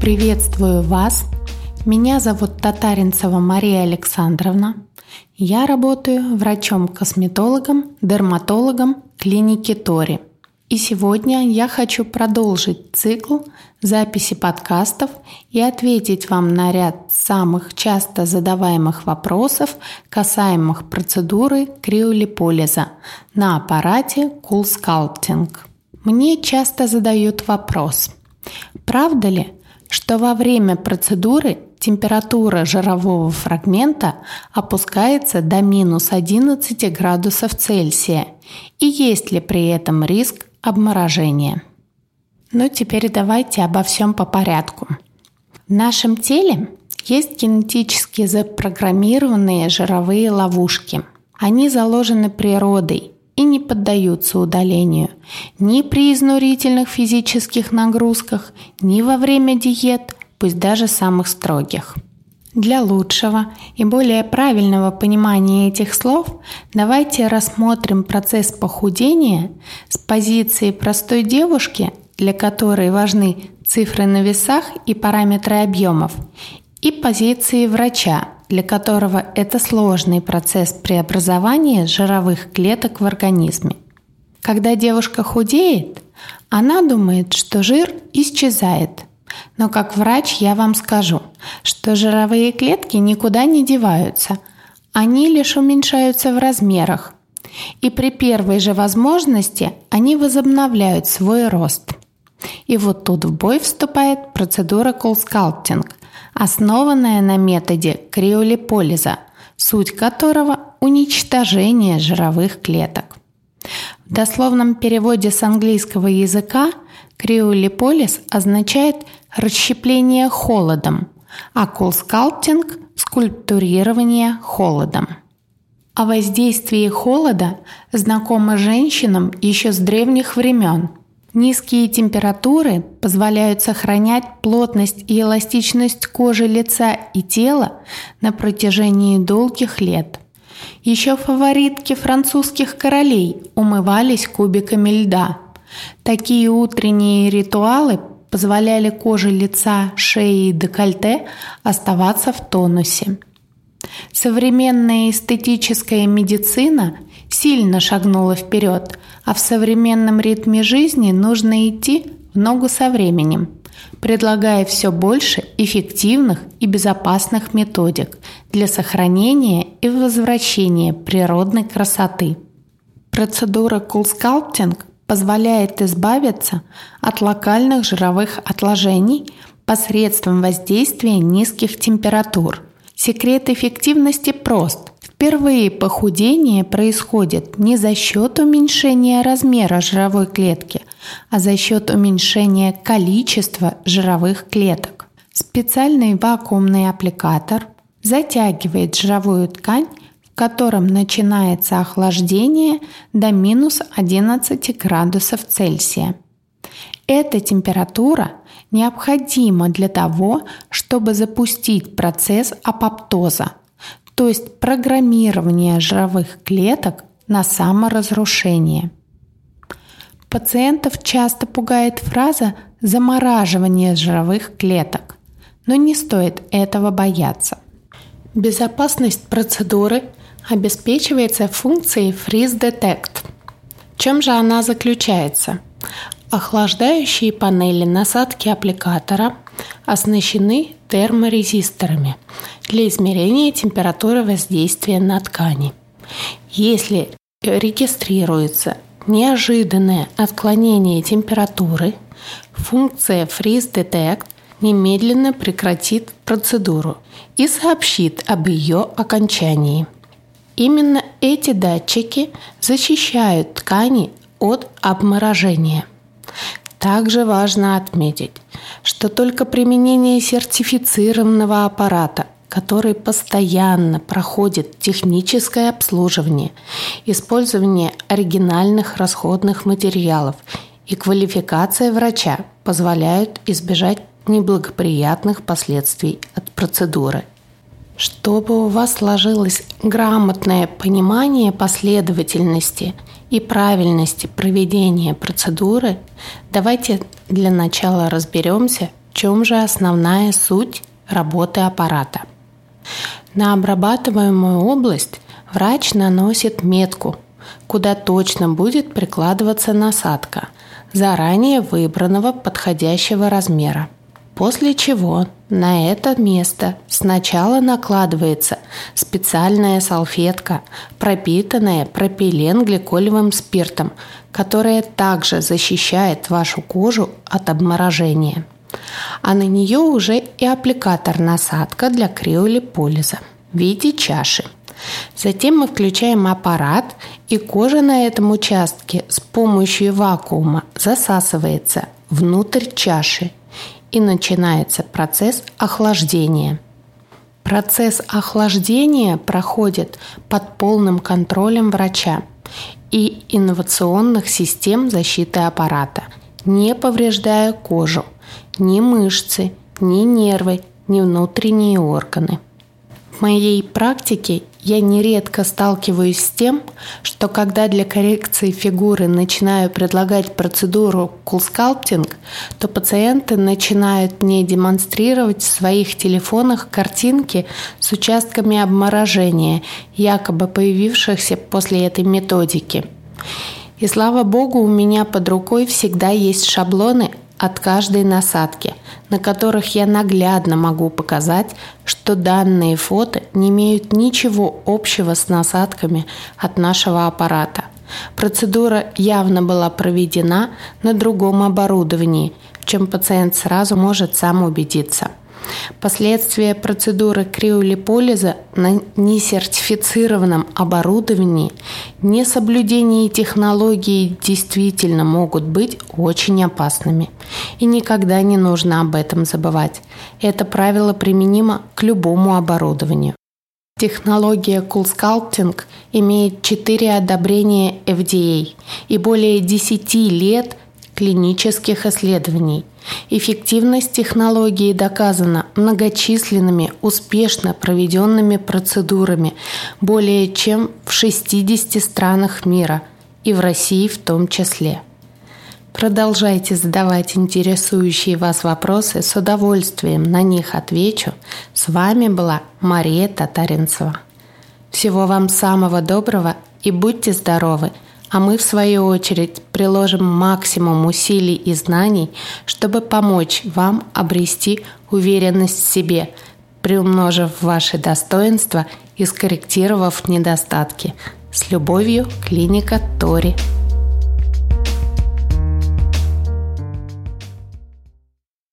Приветствую вас! Меня зовут Татаринцева Мария Александровна. Я работаю врачом-косметологом, дерматологом клиники Тори. И сегодня я хочу продолжить цикл записи подкастов и ответить вам на ряд самых часто задаваемых вопросов, касаемых процедуры криолиполиза на аппарате Cool Sculpting. Мне часто задают вопрос, правда ли, что во время процедуры температура жирового фрагмента опускается до минус 11 градусов Цельсия и есть ли при этом риск обморожения. Ну теперь давайте обо всем по порядку. В нашем теле есть генетически запрограммированные жировые ловушки. Они заложены природой и не поддаются удалению ни при изнурительных физических нагрузках, ни во время диет, пусть даже самых строгих. Для лучшего и более правильного понимания этих слов давайте рассмотрим процесс похудения с позиции простой девушки, для которой важны цифры на весах и параметры объемов, и позиции врача, для которого это сложный процесс преобразования жировых клеток в организме. Когда девушка худеет, она думает, что жир исчезает. Но как врач я вам скажу, что жировые клетки никуда не деваются, они лишь уменьшаются в размерах. И при первой же возможности они возобновляют свой рост. И вот тут в бой вступает процедура колскалтинг, основанная на методе криолиполиза, суть которого – уничтожение жировых клеток. В дословном переводе с английского языка криолиполиз означает расщепление холодом, а кулскалтинг – скульптурирование холодом. О воздействии холода знакомо женщинам еще с древних времен – Низкие температуры позволяют сохранять плотность и эластичность кожи лица и тела на протяжении долгих лет. Еще фаворитки французских королей умывались кубиками льда. Такие утренние ритуалы позволяли коже лица, шеи и декольте оставаться в тонусе. Современная эстетическая медицина сильно шагнула вперед, а в современном ритме жизни нужно идти в ногу со временем, предлагая все больше эффективных и безопасных методик для сохранения и возвращения природной красоты. Процедура Cool позволяет избавиться от локальных жировых отложений посредством воздействия низких температур. Секрет эффективности прост. Впервые похудение происходит не за счет уменьшения размера жировой клетки, а за счет уменьшения количества жировых клеток. Специальный вакуумный аппликатор затягивает жировую ткань, в котором начинается охлаждение до минус 11 градусов Цельсия. Эта температура необходима для того, чтобы запустить процесс апоптоза – то есть программирование жировых клеток на саморазрушение. Пациентов часто пугает фраза «замораживание жировых клеток», но не стоит этого бояться. Безопасность процедуры обеспечивается функцией Freeze Detect. В чем же она заключается? Охлаждающие панели насадки аппликатора оснащены терморезисторами для измерения температуры воздействия на ткани. Если регистрируется неожиданное отклонение температуры, функция Freeze Detect немедленно прекратит процедуру и сообщит об ее окончании. Именно эти датчики защищают ткани от обморожения. Также важно отметить, что только применение сертифицированного аппарата который постоянно проходит техническое обслуживание, использование оригинальных расходных материалов и квалификация врача позволяют избежать неблагоприятных последствий от процедуры. Чтобы у вас сложилось грамотное понимание последовательности и правильности проведения процедуры, давайте для начала разберемся В чем же основная суть работы аппарата? На обрабатываемую область врач наносит метку, куда точно будет прикладываться насадка, заранее выбранного подходящего размера. После чего на это место сначала накладывается специальная салфетка, пропитанная пропиленгликолевым спиртом, которая также защищает вашу кожу от обморожения. А на нее уже и аппликатор-насадка для криолиполиза в виде чаши. Затем мы включаем аппарат, и кожа на этом участке с помощью вакуума засасывается внутрь чаши – и начинается процесс охлаждения. Процесс охлаждения проходит под полным контролем врача и инновационных систем защиты аппарата, не повреждая кожу, ни мышцы, ни нервы, ни внутренние органы. В моей практике я нередко сталкиваюсь с тем, что когда для коррекции фигуры начинаю предлагать процедуру кулскалптинг, то пациенты начинают мне демонстрировать в своих телефонах картинки с участками обморожения, якобы появившихся после этой методики. И слава богу, у меня под рукой всегда есть шаблоны от каждой насадки, на которых я наглядно могу показать, что данные фото не имеют ничего общего с насадками от нашего аппарата. Процедура явно была проведена на другом оборудовании, в чем пациент сразу может сам убедиться – Последствия процедуры криолиполиза на несертифицированном оборудовании, несоблюдение технологии действительно могут быть очень опасными. И никогда не нужно об этом забывать. Это правило применимо к любому оборудованию. Технология Cool Sculpting имеет 4 одобрения FDA и более 10 лет клинических исследований. Эффективность технологии доказана многочисленными успешно проведенными процедурами более чем в 60 странах мира и в России в том числе. Продолжайте задавать интересующие вас вопросы, с удовольствием на них отвечу. С вами была Мария Татаринцева. Всего вам самого доброго и будьте здоровы! А мы, в свою очередь, приложим максимум усилий и знаний, чтобы помочь вам обрести уверенность в себе, приумножив ваши достоинства и скорректировав недостатки. С любовью, клиника Тори.